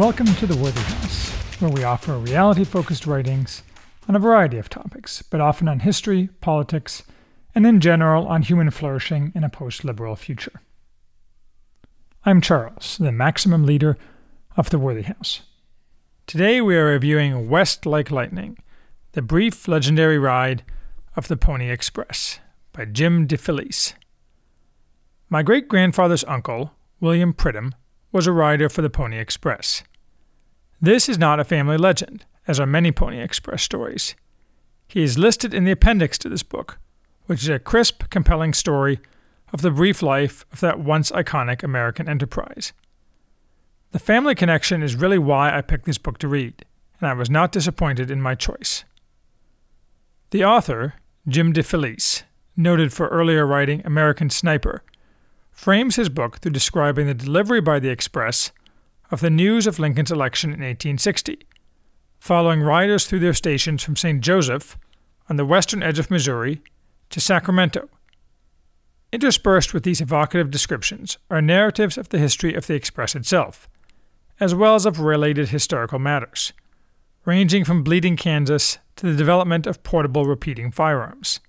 Welcome to The Worthy House, where we offer reality focused writings on a variety of topics, but often on history, politics, and in general on human flourishing in a post liberal future. I'm Charles, the maximum leader of The Worthy House. Today we are reviewing West Like Lightning, the brief legendary ride of the Pony Express by Jim DeFelice. My great grandfather's uncle, William Pridham, was a rider for the Pony Express. This is not a family legend, as are many Pony Express stories. He is listed in the appendix to this book, which is a crisp, compelling story of the brief life of that once iconic American enterprise. The family connection is really why I picked this book to read, and I was not disappointed in my choice. The author, Jim DeFelice, noted for earlier writing American Sniper, frames his book through describing the delivery by the Express of the news of Lincoln's election in 1860, following riders through their stations from St. Joseph on the western edge of Missouri to Sacramento. Interspersed with these evocative descriptions are narratives of the history of the Express itself, as well as of related historical matters, ranging from bleeding Kansas to the development of portable repeating firearms.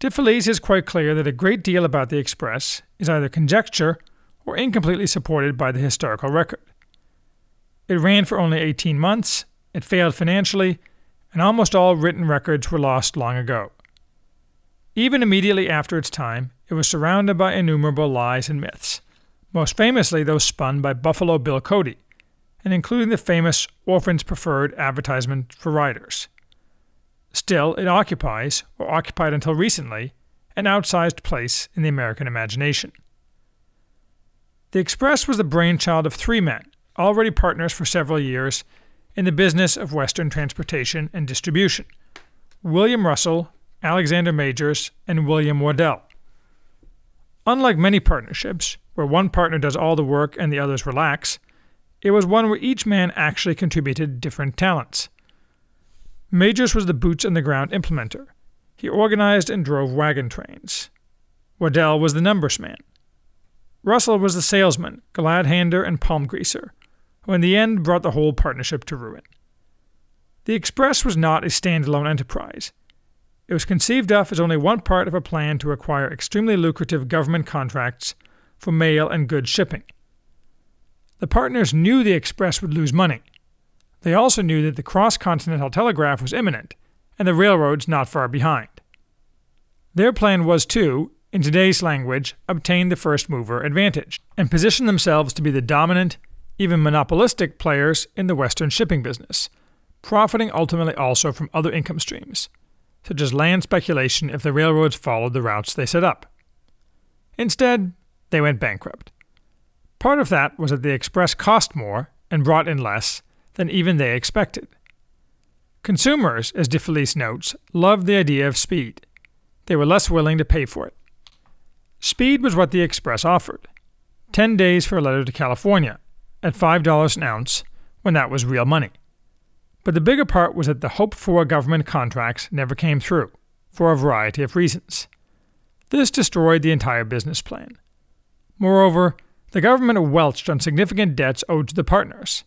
DeFelice is quite clear that a great deal about the Express is either conjecture or incompletely supported by the historical record. It ran for only 18 months, it failed financially, and almost all written records were lost long ago. Even immediately after its time, it was surrounded by innumerable lies and myths, most famously those spun by Buffalo Bill Cody, and including the famous Orphans Preferred advertisement for riders. Still, it occupies, or occupied until recently, an outsized place in the American imagination. The Express was the brainchild of three men, already partners for several years in the business of Western transportation and distribution William Russell, Alexander Majors, and William Waddell. Unlike many partnerships, where one partner does all the work and the others relax, it was one where each man actually contributed different talents. Majors was the boots on the ground implementer. He organized and drove wagon trains. Waddell was the numbers man. Russell was the salesman, glad hander, and palm greaser, who in the end brought the whole partnership to ruin. The Express was not a standalone enterprise. It was conceived of as only one part of a plan to acquire extremely lucrative government contracts for mail and goods shipping. The partners knew the Express would lose money, they also knew that the cross continental telegraph was imminent, and the railroads not far behind. Their plan was to, in today's language, obtain the first mover advantage and position themselves to be the dominant, even monopolistic players in the Western shipping business, profiting ultimately also from other income streams, such as land speculation if the railroads followed the routes they set up. Instead, they went bankrupt. Part of that was that the express cost more and brought in less than even they expected. Consumers, as DeFelice notes, loved the idea of speed. They were less willing to pay for it. Speed was what the Express offered 10 days for a letter to California, at $5 an ounce, when that was real money. But the bigger part was that the hoped for government contracts never came through, for a variety of reasons. This destroyed the entire business plan. Moreover, the government welched on significant debts owed to the partners,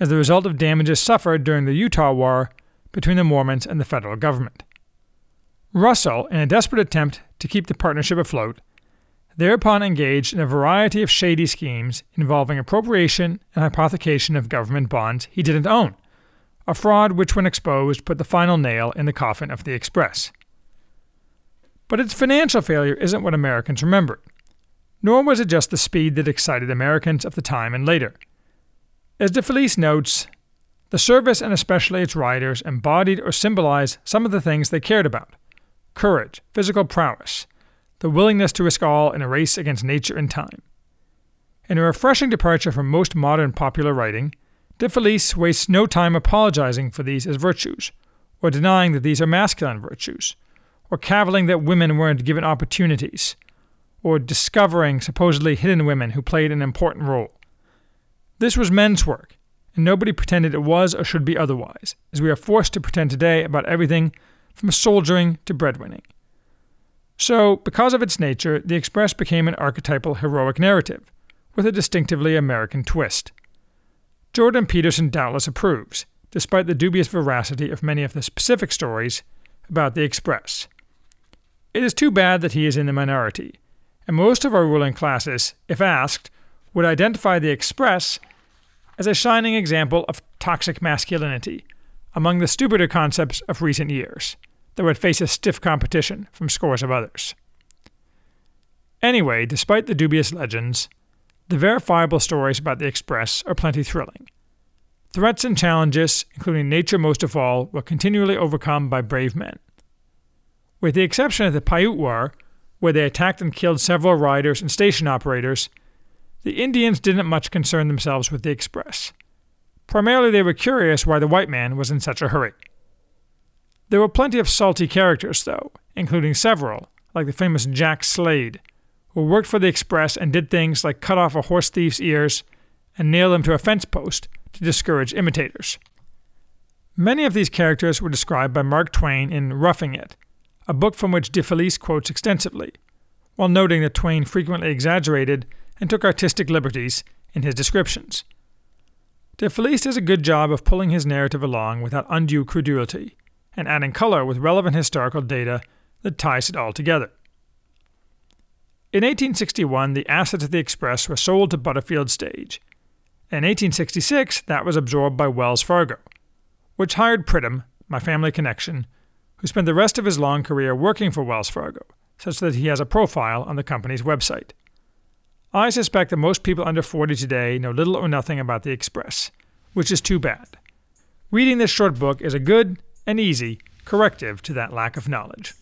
as the result of damages suffered during the Utah War between the Mormons and the federal government. Russell, in a desperate attempt to keep the partnership afloat, thereupon engaged in a variety of shady schemes involving appropriation and hypothecation of government bonds he didn't own, a fraud which, when exposed, put the final nail in the coffin of the Express. But its financial failure isn't what Americans remembered, nor was it just the speed that excited Americans of the time and later. As DeFelice notes, the service and especially its riders embodied or symbolized some of the things they cared about courage, physical prowess, the willingness to risk all in a race against nature and time. In a refreshing departure from most modern popular writing, DeFelice wastes no time apologizing for these as virtues, or denying that these are masculine virtues, or cavilling that women weren't given opportunities, or discovering supposedly hidden women who played an important role. This was men's work, and nobody pretended it was or should be otherwise, as we are forced to pretend today about everything from soldiering to breadwinning. So, because of its nature, the Express became an archetypal heroic narrative, with a distinctively American twist. Jordan Peterson doubtless approves, despite the dubious veracity of many of the specific stories about the Express. It is too bad that he is in the minority, and most of our ruling classes, if asked, would identify the Express as a shining example of toxic masculinity among the stupider concepts of recent years that would face a stiff competition from scores of others. Anyway, despite the dubious legends, the verifiable stories about the Express are plenty thrilling. Threats and challenges, including nature most of all, were continually overcome by brave men. With the exception of the Paiute War, where they attacked and killed several riders and station operators, the Indians didn't much concern themselves with the Express. Primarily, they were curious why the white man was in such a hurry. There were plenty of salty characters, though, including several, like the famous Jack Slade, who worked for the Express and did things like cut off a horse thief's ears and nail them to a fence post to discourage imitators. Many of these characters were described by Mark Twain in Roughing It, a book from which DeFelice quotes extensively, while noting that Twain frequently exaggerated and took artistic liberties in his descriptions. DeFelice does a good job of pulling his narrative along without undue credulity, and adding color with relevant historical data that ties it all together. In 1861, the assets of the Express were sold to Butterfield Stage. In 1866, that was absorbed by Wells Fargo, which hired Pridham, my family connection, who spent the rest of his long career working for Wells Fargo, such that he has a profile on the company's website. I suspect that most people under 40 today know little or nothing about the Express, which is too bad. Reading this short book is a good and easy corrective to that lack of knowledge.